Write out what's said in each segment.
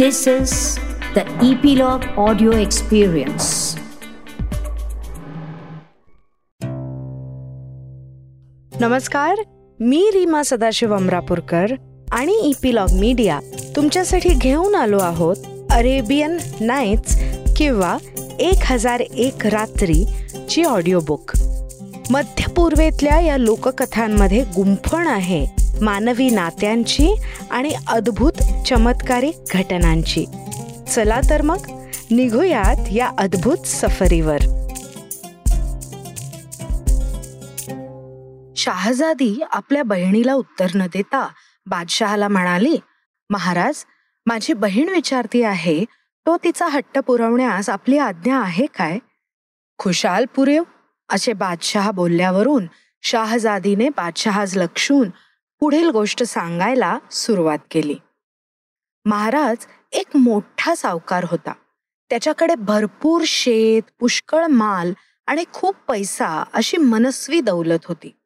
This is the Epilogue Audio Experience. नमस्कार मी रीमा सदाशिव अमरापूरकर आणि epilogue media तुमच्यासाठी घेऊन आलो आहोत अरेबियन नाईट्स किंवा एक हजार एक रात्री ची ऑडिओ बुक मध्य पूर्वेतल्या या लोककथांमध्ये गुंफण आहे मानवी नात्यांची आणि अद्भुत चमत्कारी घटनांची. चला तर मग निघूयात या अद्भुत सफरीवर. शाहजादी आपल्या बहिणीला उत्तर न देता बादशहाला म्हणाली महाराज माझी बहीण विचारती आहे तो तिचा हट्ट पुरवण्यास आपली आज्ञा आहे काय? खुशाल पुरेव असे बादशहा बोलल्यावरून शाहजादीने बादशहाज लक्षून पुढील गोष्ट सांगायला सुरुवात केली. महाराज एक मोठा सावकार होता. त्याच्याकडे भरपूर शेत पुष्कळ माल आणि खूप पैसा अशी मनस्वी दौलत होती.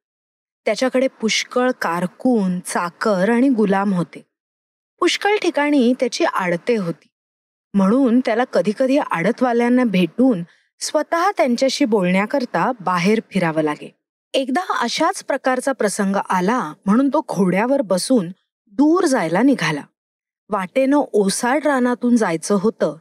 त्याच्याकडे पुष्कळ कारकून चाकर आणि गुलाम होते. पुष्कळ ठिकाणी त्याची आडते होती. म्हणून त्याला कधीकधी आडतवाल्यांना भेटून स्वतः त्यांच्याशी बोलण्याकरता बाहेर फिरावं लागे. एकदा अशाच प्रकारचा प्रसंग आला म्हणून तो घोड्यावर बसून दूर जायला निघाला. वाटेनं ओसाड रानातून जायचं होतं.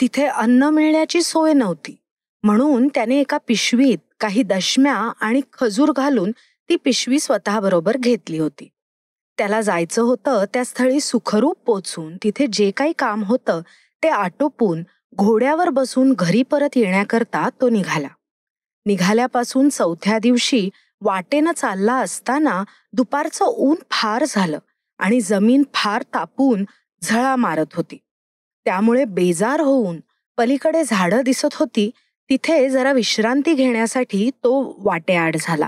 तिथे अन्न मिळण्याची सोय नव्हती. म्हणून त्याने एका पिशवीत काही दशम्या आणि खजूर घालून ती पिशवी स्वतःबरोबर घेतली होती. त्याला जायचं होतं त्या स्थळी सुखरूप पोचून. तिथे जे काही काम होतं ते आटोपून घोड्यावर बसून घरी परत येण्याकरता तो निघाला. निघाल्यापासून चौथ्या दिवशी वाटेनं चालला असताना दुपारचं ऊन फार झालं आणि जमीन फार तापून झळा मारत होती. त्यामुळे बेजार होऊन पलीकडे झाडं दिसत होती तिथे जरा विश्रांती घेण्यासाठी तो वाटेआड झाला.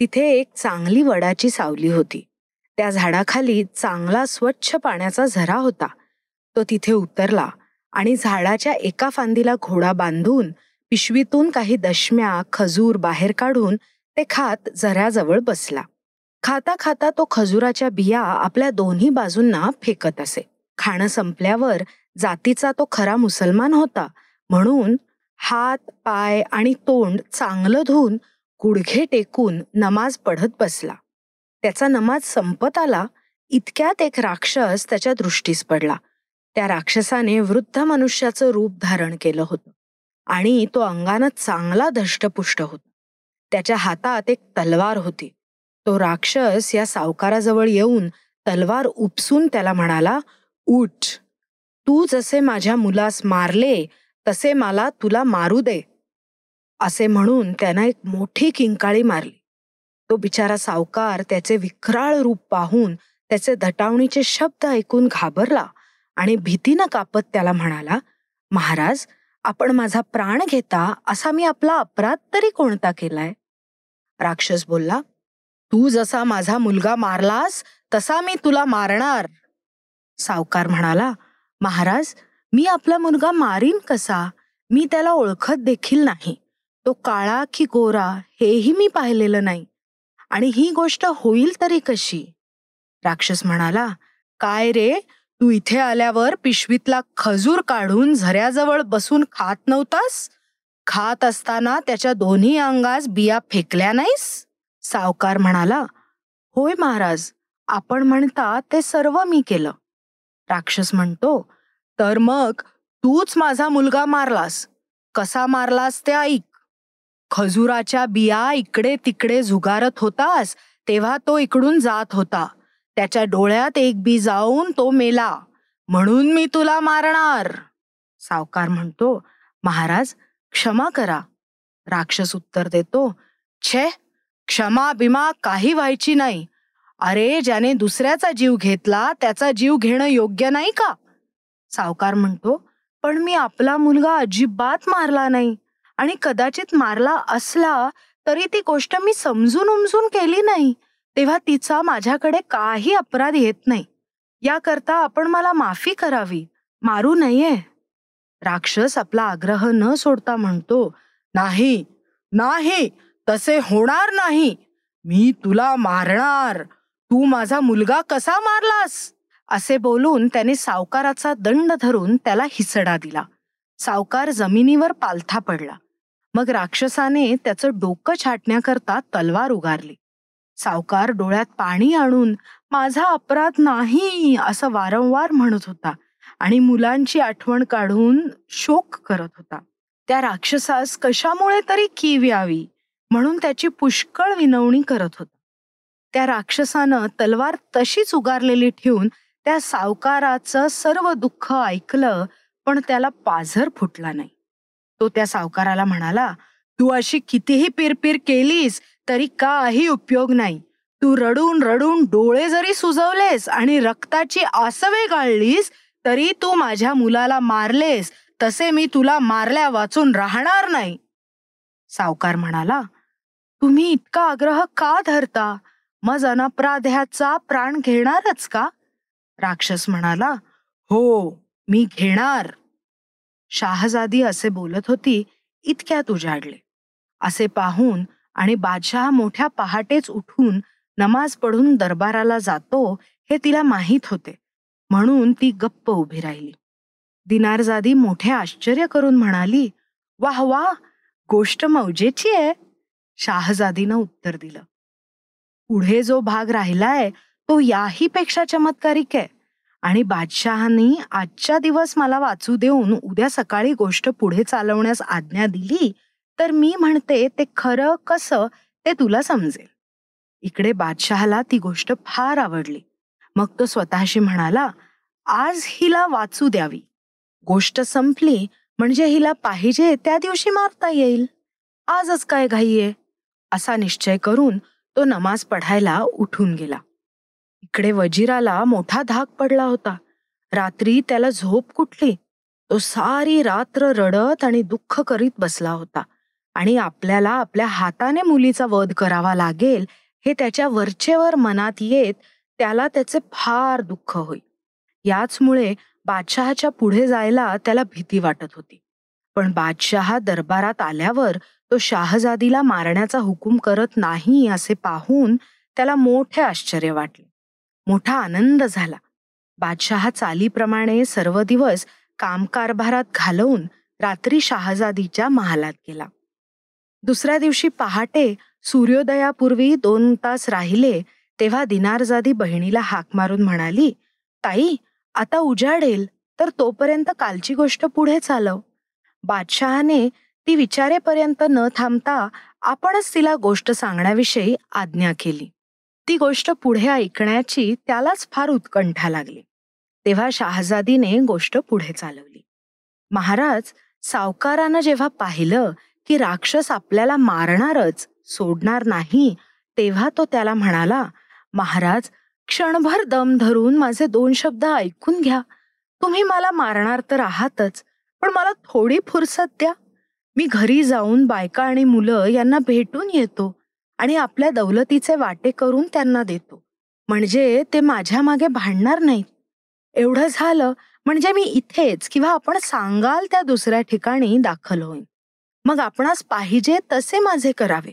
तिथे एक चांगली वडाची सावली होती. त्या झाडाखाली चांगला स्वच्छ पाण्याचा झरा होता. तो तिथे उतरला आणि झाडाच्या एका फांदीला घोडा बांधून पिशवीतून काही दशम्या खजूर बाहेर काढून ते खात झऱ्याजवळ बसला. खाता खाता तो खजुराच्या बिया आपल्या दोन्ही बाजूंना फेकत असे. खाणं संपल्यावर जातीचा तो खरा मुसलमान होता. म्हणून हात पाय आणि तोंड चांगलं धुवून गुडघे टेकून नमाज पढत बसला. त्याचा नमाज संपत आला इतक्यात एक राक्षस त्याच्या दृष्टीस पडला. त्या राक्षसाने वृद्ध मनुष्याचं रूप धारण केलं होतं. आणि तो अंगानं चांगला धष्टपुष्ट होता. त्याच्या हातात एक तलवार होती. तो राक्षस या सावकाराजवळ येऊन तलवार उपसून त्याला म्हणाला उठ. तू जसे माझ्या मुलास मारले तसे मला तुला मारू दे. असे म्हणून त्यानं एक मोठी किंकाळी मारली. तो बिचारा सावकार त्याचे विक्राळ रूप पाहून त्याचे धटावणीचे शब्द ऐकून घाबरला आणि भीतीनं कापत त्याला म्हणाला महाराज आपण माझा प्राण घेता असा मी आपला अपराध तरी कोणता केलाय? राक्षस बोलला तू जसा माझा मुलगा मारलास तसा मी तुला मारणार. सावकार म्हणाला महाराज मी आपला मुलगा मारीन कसा? मी त्याला ओळखत देखील नाही. तो काळा की गोरा हेही मी पाहिलेलं नाही. आणि ही गोष्ट होईल तरी कशी? राक्षस म्हणाला काय रे? तू इथे आल्यावर पिशवीतला खजूर काढून झऱ्याजवळ बसून खात नव्हतास? खात असताना त्याच्या दोन्ही अंगास बिया फेकल्या नाहीस? सावकार म्हणाला होय महाराज आपण म्हणता ते सर्व मी केलं. राक्षस म्हणतो तर मग तूच माझा मुलगा मारलास. कसा मारलास ते ऐक. खजुराच्या बिया इकडे तिकडे झुगारत होतास तेव्हा तो इकडून जात होता. त्याच्या डोळ्यात एक बी जाऊन तो मेला. म्हणून मी तुला मारणार. सावकार म्हणतो महाराज क्षमा करा. राक्षस उत्तर देतो छे क्षमा बिमा काही व्हायची नाही. अरे ज्याने दुसऱ्याचा जीव घेतला त्याचा जीव घेणं योग्य नाही का? सावकार म्हणतो पण मी आपला मुलगा अजिबात मारला नाही. आणि कदाचित मारला असला तरी ती गोष्ट मी समजून उमजून केली नाही. तेव्हा तिचा माझ्याकडे काही अपराध येत नाही. याकरता आपण मला माफी करावी. मारू नये. राक्षस आपला आग्रह न सोडता म्हणतो नाही नाही तसे होणार नाही. मी तुला मारणार. तू माझा मुलगा कसा मारलास? असे बोलून त्याने सावकाराचा दंड धरून त्याला हिसडा दिला. सावकार जमिनीवर पालथा पडला. मग राक्षसाने त्याचं डोकं छाटण्याकरता तलवार उगारली. सावकार डोळ्यात पाणी आणून माझा अपराध नाही असं वारंवार म्हणत होता आणि मुलांची आठवण काढून शोक करत होता. त्या राक्षसास कशामुळे तरी कीव यावी? म्हणून त्याची पुष्कळ विनवणी करत होता. त्या राक्षसानं तलवार तशीच उगारलेली ठेवून त्या सावकाराचं सर्व दुःख ऐकलं पण त्याला पाझर फुटला नाही. तो त्या सावकाराला म्हणाला तू अशी कितीही पिरपिर केलीस तरी काही उपयोग नाही. तू रडून रडून डोळे जरी सुजवलेस आणि रक्ताची आसवे गाळलीस तरी तू माझ्या मुलाला मारलेस तसे मी तुला मारल्या वाचून राहणार नाही. सावकार म्हणाला तुम्ही इतका आग्रह का धरता? मग अनपराध्याचा प्राण घेणारच का? राक्षस म्हणाला हो मी घेणार. शाहजादी असे बोलत होती इतक्यात उजाडले. असे पाहून आणि बादशाह मोठ्या पहाटेच उठून नमाज पढून दरबाराला जातो हे तिला माहीत होते. म्हणून ती गप्प उभी राहिली. दिनारजादी मोठे आश्चर्य करून म्हणाली वाह वा गोष्ट मौजेची आहे. शाहजादीनं उत्तर दिलं. पुढे जो भाग राहिलाय तो याही पेक्षा चमत्कारिक आहे. आणि बादशहानी आजच्या दिवस मला वाचू देऊन उद्या सकाळी गोष्ट पुढे चालवण्यास आज्ञा दिली तर मी म्हणते ते खरं कसं ते तुला समजेल. इकडे बादशहाला ती गोष्ट फार आवडली. मग तो स्वतःशी म्हणाला आज हिला वाचू द्यावी. गोष्ट संपली म्हणजे हिला पाहिजे त्या दिवशी मारता येईल. आजच काय घाईये. असा निश्चय करून तो नमाज पढायला उठून गेला. इकडे वजिराला मोठा धाक पडला होता. रात्री त्याला झोप कुठली? तो सारी रात्र रडत आणि दुःख करीत बसला होता. आणि आपल्याला आपल्या हाताने मुलीचा वध करावा लागेल हे त्याच्या वरचेवर मनात येत त्याला त्याचे फार दुःख होई याचमुळे बादशहाच्या पुढे जायला त्याला भीती वाटत होती. पण बादशहा दरबारात आल्यावर तो शाहजादीला मारण्याचा हुकूम करत नाही असे पाहून त्याला मोठे आश्चर्य वाटले. मोठा आनंद झाला. बादशहा चालीप्रमाणे सर्व दिवस कामकारभारात घालवून रात्री शहाजादीच्या महालात गेला. दुसऱ्या दिवशी पहाटे सूर्योदयापूर्वी दोन तास राहिले तेव्हा दिनारजादी बहिणीला हाक मारून म्हणाली ताई आता उजाडेल तर तोपर्यंत कालची गोष्ट पुढे चालव. बादशहाने ती विचारेपर्यंत न थांबता आपणच तिला गोष्ट सांगण्याविषयी आज्ञा केली. ती गोष्ट पुढे ऐकण्याची त्यालाच फार उत्कंठा लागली. तेव्हा शहाजादीने गोष्ट पुढे चालवली. महाराज सावकारानं जेव्हा पाहिलं की राक्षस आपल्याला मारणारच सोडणार नाही. तेव्हा तो त्याला म्हणाला महाराज क्षणभर दम धरून माझे दोन शब्द ऐकून घ्या. तुम्ही मला मारणार तर आहातच पण मला थोडी फुरसत द्या. मी घरी जाऊन बायका आणि मुलं यांना भेटून येतो आणि आपल्या दौलतीचे वाटे करून त्यांना देतो. म्हणजे ते माझ्या मागे भांडणार नाहीत. एवढं झालं म्हणजे मी इथेच किंवा आपण सांगाल त्या दुसऱ्या ठिकाणी दाखल होईन. मग आपणास पाहिजे तसे माझे करावे.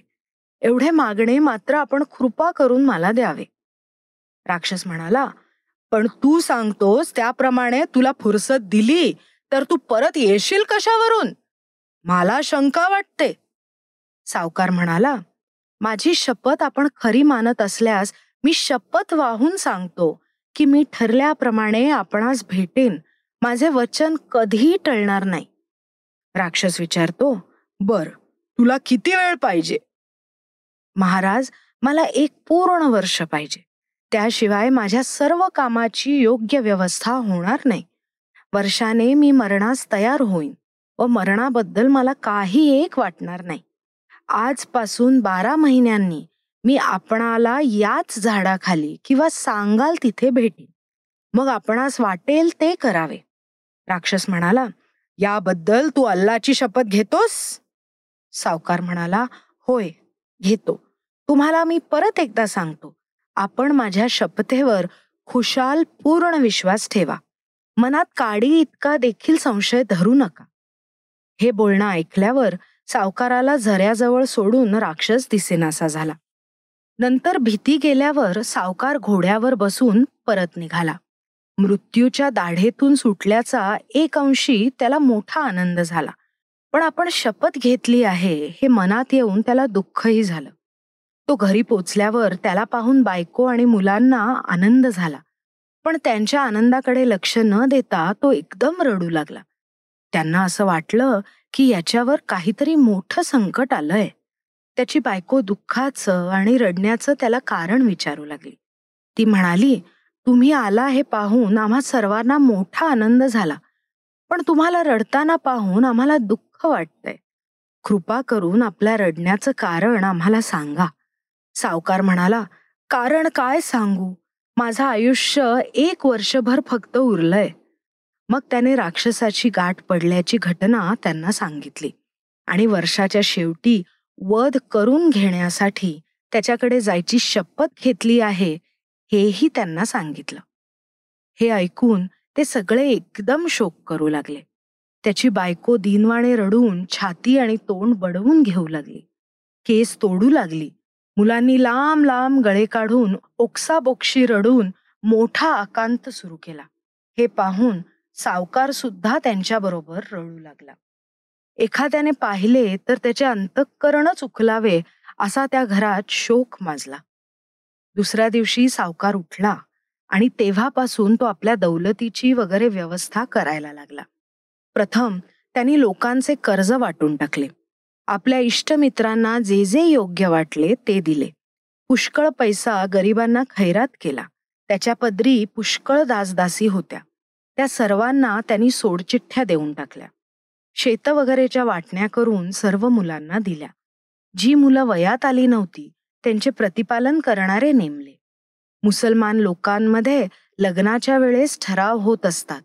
एवढे मागणे मात्र आपण कृपा करून मला द्यावे. राक्षस म्हणाला पण तू सांगतोस त्याप्रमाणे तुला फुरसत दिली तर तू परत येशील कशावरून? मला शंका वाटते. सावकार म्हणाला माझी शपथ आपण खरी मानत असल्यास मी शपथ वाहून सांगतो की मी ठरल्याप्रमाणे आपणास भेटेन. माझे वचन कधीही टळणार नाही. राक्षस विचारतो बर तुला किती वेळ पाहिजे? महाराज मला एक पूर्ण वर्ष पाहिजे. त्याशिवाय माझ्या सर्व कामाची योग्य व्यवस्था होणार नाही. वर्षाने मी मरणास तयार होईन व मरणाबद्दल मला काही एक वाटणार नाही. आजपासून बारा महिन्यांनी मी आपणाला याच झाडाखाली किंवा सांगाल तिथे भेटेन. मग आपणास वाटेल ते करावे. राक्षस म्हणाला याबद्दल तू अल्लाची शपथ घेतोस? सावकार म्हणाला होय घेतो. तुम्हाला मी परत एकदा सांगतो. आपण माझ्या शपथेवर खुशाल पूर्ण विश्वास ठेवा. मनात काडी इतका देखील संशय धरू नका. हे बोलणं ऐकल्यावर सावकाराला झऱ्याजवळ सोडून राक्षस दिसेनासा झाला. नंतर भीती गेल्यावर सावकार घोड्यावर बसून परत निघाला. मृत्यूच्या दाढेतून सुटल्याचा एक अंशी त्याला मोठा आनंद झाला. पण आपण शपथ घेतली आहे हे मनात येऊन त्याला दुःखही झालं. तो घरी पोचल्यावर त्याला पाहून बायको आणि मुलांना आनंद झाला. पण त्यांच्या आनंदाकडे लक्ष न देता तो एकदम रडू लागला. त्यांना असं वाटलं की याच्यावर काहीतरी मोठं संकट आलंय. त्याची बायको दुःखाचं आणि रडण्याचं त्याला कारण विचारू लागली. ती म्हणाली तुम्ही आला हे पाहून आम्हा सर्वांना मोठा आनंद झाला. पण तुम्हाला रडताना पाहून आम्हाला दुःख दुःख वाटतंय. कृपा करून आपल्या रडण्याचं कारण आम्हाला सांगा. सावकार म्हणाला कारण काय सांगू? माझं आयुष्य एक वर्षभर फक्त उरलंय. मग त्याने राक्षसाची गाठ पडल्याची घटना त्यांना सांगितली आणि वर्षाच्या शेवटी वध करून घेण्यासाठी त्याच्याकडे जायची शपथ घेतली आहे हेही त्यांना सांगितलं. हे ऐकून ते सगळे एकदम शोक करू लागले. त्याची बायको दिनवाणे रडून छाती आणि तोंड बडवून घेऊ लागली. केस तोडू लागली. मुलांनी लांब लांब गळे काढून ओक्साबोक्षी रडून मोठा आकांत सुरू केला. हे पाहून सावकार सुद्धा त्यांच्याबरोबर रडू लागला. एखाद्याने पाहिले तर त्याचे अंतःकरणच उखलावे असा त्या घरात शोक माजला. दुसऱ्या दिवशी सावकार उठला आणि तेव्हापासून तो आपल्या दौलतीची वगैरे व्यवस्था करायला लागला. प्रथम त्यांनी लोकांचे कर्ज वाटून टाकले. आपल्या इष्टमित्रांना जे जे योग्य वाटले ते दिले. पुष्कळ पैसा गरिबांना खैरात केला. त्याच्या पदरी पुष्कळ दासदासी होत्या. त्या सर्वांना त्यांनी सोडचिठ्ठ्या देऊन टाकल्या. शेत वगैरेच्या वाटण्या करून सर्व मुलांना दिल्या. जी मुलं वयात आली नव्हती त्यांचे प्रतिपालन करणारे नेमले. मुसलमान लोकांमध्ये लग्नाच्या वेळेस ठराव होत असतात.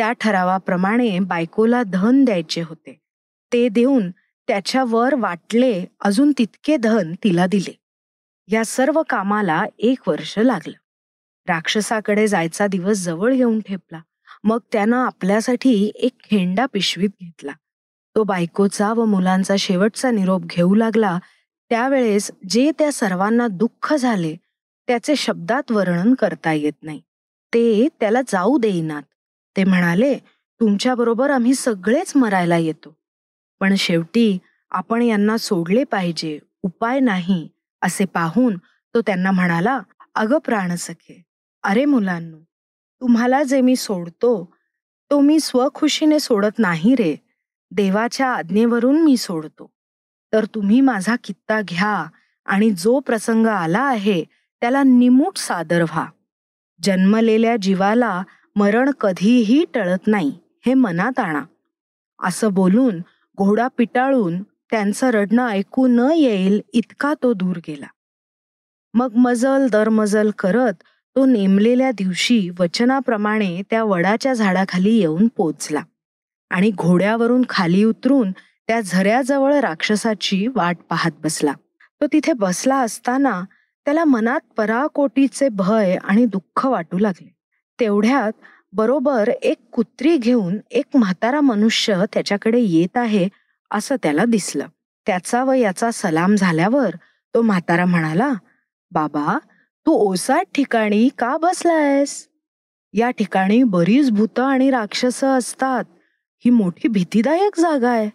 त्या ठरावाप्रमाणे बायकोला धन द्यायचे होते. ते देऊन त्याच्यावर वाटले अजून तितके धन तिला दिले. या सर्व कामाला एक वर्ष लागलं. राक्षसाकडे जायचा दिवस जवळ येऊन ठेपला. मग त्यानं आपल्यासाठी एक खेंडा पिशवीत घेतला. तो बायकोचा व मुलांचा शेवटचा निरोप घेऊ लागला. त्यावेळेस जे त्या सर्वांना दुःख झाले त्याचे शब्दात वर्णन करता येत नाही. ते त्याला जाऊ देईनात. ते म्हणाले तुमच्याबरोबर आम्ही सगळेच मरायला येतो. पण शेवटी आपण यांना सोडले पाहिजे उपाय नाही असे पाहून तो त्यांना म्हणाला अगं प्राणसखे अरे मुलांनो तुम्हाला जे मी सोडतो तो मी स्वखुशीने सोडत नाही रे. देवाच्या आज्ञेवरून मी सोडतो. तर तुम्ही माझा कित्ता घ्या आणि जो प्रसंग आला आहे त्याला निमूट सादर व्हा. जन्मलेल्या जीवाला मरण कधीही टळत नाही हे मनात आणा. असं बोलून घोडा पिटाळून त्यांचं रडणं ऐकू न येईल इतका तो दूर गेला. मग मजल दरमजल करत तो नेमलेल्या दिवशी वचनाप्रमाणे त्या वडाच्या झाडाखाली येऊन पोचला आणि घोड्यावरून खाली उतरून त्या झऱ्याजवळ राक्षसाची वाट पाहत बसला. तो तिथे बसला असताना त्याला मनात पराकोटीचे भय आणि दुःख वाटू लागले. तेवढ्यात बरोबर एक कुत्री घेऊन एक म्हातारा मनुष्य त्याच्याकडे येत आहे असं त्याला दिसलं. त्याचा व याचा सलाम झाल्यावर तो म्हातारा म्हणाला बाबा तू ओसाट ठिकाणी का बसलायस? या ठिकाणी बरीच भूत आणि राक्षस असतात. ही मोठी भीतीदायक जागा आहे.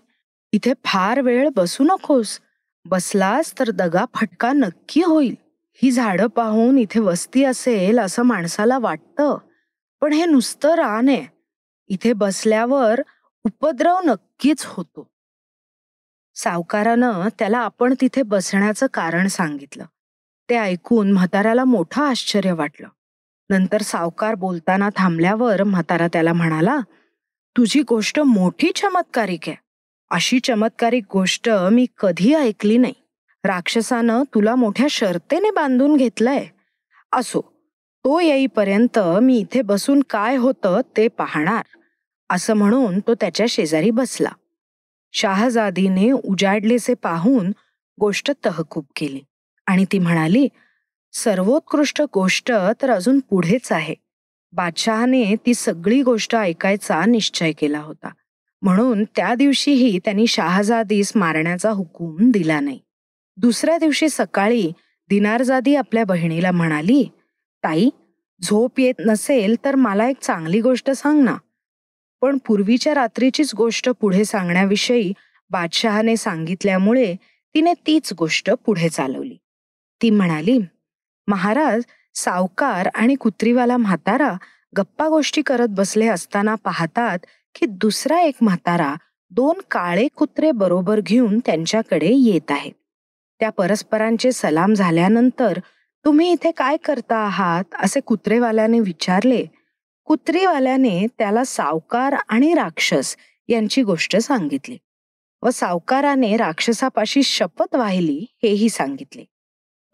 इथे फार वेळ बसू नकोस. बसलास तर दगा फटका नक्की होईल. ही झाडं पाहून इथे वस्ती असेल असं माणसाला वाटतं. पण हे नुसतं रान आहे. इथे बसल्यावर उपद्रव नक्कीच होतो. सावकारानं त्याला आपण तिथे बसण्याचं कारण सांगितलं. ते ऐकून म्हाताऱ्याला मोठं आश्चर्य वाटलं. नंतर सावकार बोलताना थांबल्यावर म्हातारा त्याला म्हणाला तुझी गोष्ट मोठी चमत्कारिक आहे. अशी चमत्कारिक गोष्ट मी कधी ऐकली नाही. राक्षसानं तुला मोठ्या शर्तेने बांधून घेतलंय. असो तो येईपर्यंत मी इथे बसून काय होतं ते पाहणार असं म्हणून तो त्याच्या शेजारी बसला. शाहजादीने उजाडलेसे पाहून गोष्ट तहकूब केली आणि ती म्हणाली सर्वोत्कृष्ट गोष्ट तर अजून पुढेच आहे. बादशहाने ती सगळी गोष्ट ऐकायचा निश्चय केला होता. म्हणून त्या दिवशीही त्यांनी शाहजादीस मारण्याचा हुकूम दिला नाही. दुसऱ्या दिवशी सकाळी दिनारजादी आपल्या बहिणीला म्हणाली ताई झोप येत नसेल तर मला एक चांगली गोष्ट सांग ना. पण पूर्वीच्या रात्रीचीच गोष्ट पुढे सांगण्याविषयी बादशहाने सांगितल्यामुळे तिने तीच गोष्ट पुढे चालवली. ती म्हणाली महाराज सावकार आणि कुत्रीवाला म्हातारा गप्पा गोष्टी करत बसले असताना पाहतात की दुसरा एक म्हातारा दोन काळे कुत्रे बरोबर घेऊन त्यांच्याकडे येत आहे. त्या परस्परांचे सलाम झाल्यानंतर तुम्ही इथे काय करता आहात? असे कुत्रेवाल्याने विचारले. कुत्रीवाल्याने त्याला सावकार आणि राक्षस यांची गोष्ट सांगितली व सावकाराने राक्षसापाशी शपथ वाहिली हेही सांगितले.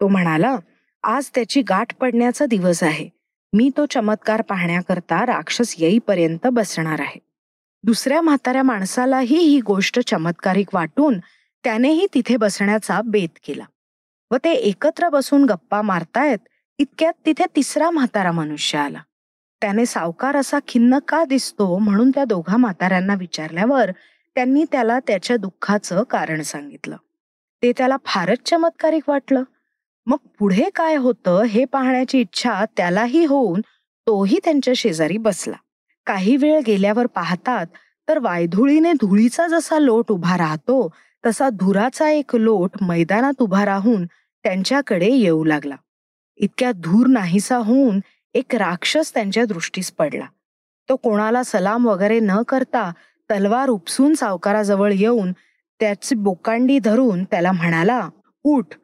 तो म्हणाला आज त्याची गाठ पडण्याचा दिवस आहे. मी तो चमत्कार पाहण्याकरता राक्षस येईपर्यंत बसणार आहे. दुसऱ्या म्हाताऱ्या माणसालाही ही गोष्ट चमत्कारिक वाटून त्यानेही तिथे बसण्याचा बेत केला. व ते एकत्र बसून गप्पा मारतायत इतक्यात तिथे तिसरा म्हातारा मनुष्य आला. त्याने सावकार असा खिन्न का दिसतो म्हणून त्या दोघा म्हाताऱ्यांना विचारल्यावर त्यांनी त्याला त्याच्या दुःखाचं कारण सांगितलं. ते त्याला फारच चमत्कारिक वाटलं. मग पुढे काय होतं हे पाहण्याची इच्छा त्यालाही होऊन तोही त्यांच्या शेजारी बसला. काही वेळ गेल्यावर पाहतात तर वायधुळीने धुळीचा जसा लोट उभा राहतो तसा धुराचा एक लोट मैदानात उभा राहून त्यांच्याकडे येऊ लागला. इतक्या धूर नाहीसा होऊन एक राक्षस त्यांच्या दृष्टीस पडला. तो कोणाला सलाम वगैरे न करता तलवार उपसून सावकाराजवळ येऊन त्याची बोकांडी धरून त्याला म्हणाला उठ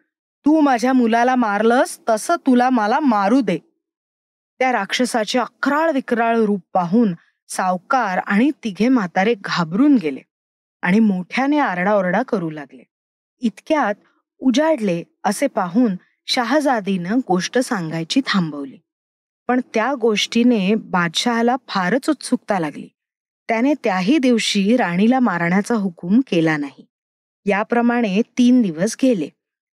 तू माझ्या मुलाला मारलंस तसं तुला मला मारू दे. त्या राक्षसाचे अकराळ विक्राळ रूप पाहून सावकार आणि तिघे म्हातारे घाबरून गेले आणि मोठ्याने आरडाओरडा करू लागले. इतक्यात उजाडले असे पाहून शहाजादीनं गोष्ट सांगायची थांबवली. पण त्या गोष्टीने बादशहाला फारच उत्सुकता लागली. त्याने त्याही दिवशी राणीला मारण्याचा हुकूम केला नाही. याप्रमाणे तीन दिवस गेले.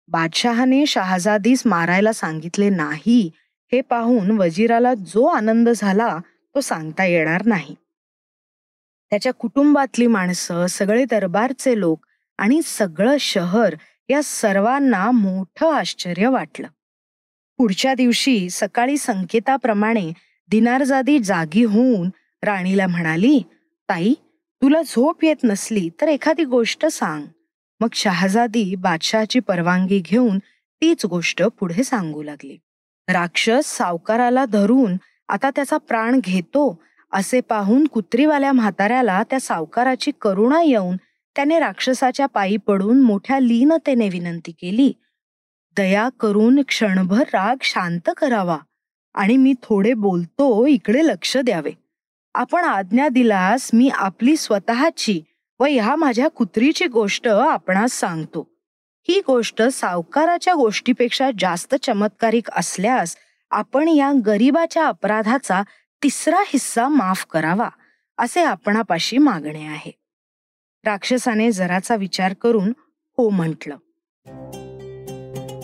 बादशहाने शहाजादीस मारायला सांगितले नाही हे पाहून वजीराला जो आनंद झाला तो सांगता येणार नाही. त्याच्या कुटुंबातली माणसं सगळे दरबारचे लोक आणि सगळं शहर या सर्वांना मोठं आश्चर्य वाटलं. पुढच्या दिवशी सकाळी संकेताप्रमाणे दिनारजादी जागी होऊन राणीला म्हणाली ताई तुला झोप येत नसली तर एखादी गोष्ट सांग. मग शहाजादी बादशहाची परवानगी घेऊन तीच गोष्ट पुढे सांगू लागली. राक्षस सावकाराला धरून आता त्याचा प्राण घेतो असे पाहून कुत्रीवाल्या म्हाताऱ्याला त्या सावकाराची करुणा येऊन त्याने राक्षसाच्या पायी पडून मोठ्या लीनतेने विनंती केली दया करून क्षणभर राग शांत करावा आणि मी थोडे बोलतो इकडे लक्ष द्यावे. आपण आज्ञा दिलास मी आपली स्वतःची व ह्या माझ्या कुत्रीची गोष्ट आपणास सांगतो. ही गोष्ट सावकाराच्या गोष्टीपेक्षा जास्त चमत्कारिक असल्यास आपण या गरीबाच्या अपराधाचा तिसरा हिस्सा माफ करावा असे आपणापाशी मागणे आहे. राक्षसाने जराचा विचार करून हो म्हटलं.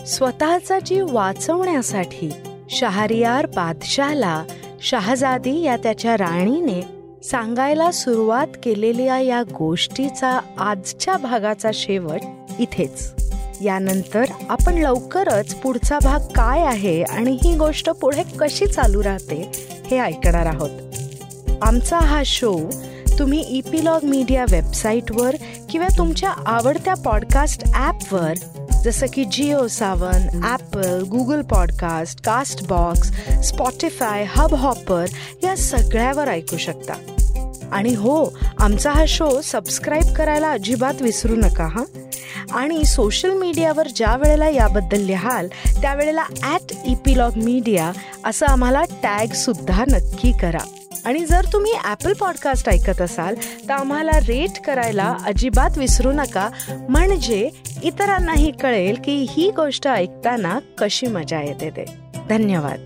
स्वतःचा जीव वाचवण्यासाठी शहरियार बादशाहला शहाजादी या त्याच्या राणीने सांगायला सुरुवात केलेल्या या गोष्टीचा आजच्या भागाचा शेवट इथेच. यानंतर आपण लवकरच पुढचा भाग काय आहे आणि ही गोष्ट पुढे कशी चालू राहते हे ऐकणार आहोत. आमचा हा शो तुम्ही इपिलॉग मीडिया वेबसाईटवर किंवा तुमच्या आवडत्या पॉडकास्ट ॲपवर जसं की Jio Saavn Apple Google podcast Castbox Spotify hub hopper या सगळ्यावर ऐकू शकता. आणि हो आमचा हा शो सबस्क्राईब करायला अजिबात विसरू नका हां? आणि सोशल मीडियावर ज्या वेळेला याबद्दल लिहाल त्यावेळेला ॲट इपिलॉग मीडिया असं आम्हाला टॅगसुद्धा नक्की करा. आणि जर तुम्ही ॲपल पॉडकास्ट ऐकत असाल तर आम्हाला रेट करायला अजिबात विसरू नका. म्हणजे इतरांनाही कळेल की ही गोष्ट ऐकताना कशी मजा येते ते. धन्यवाद.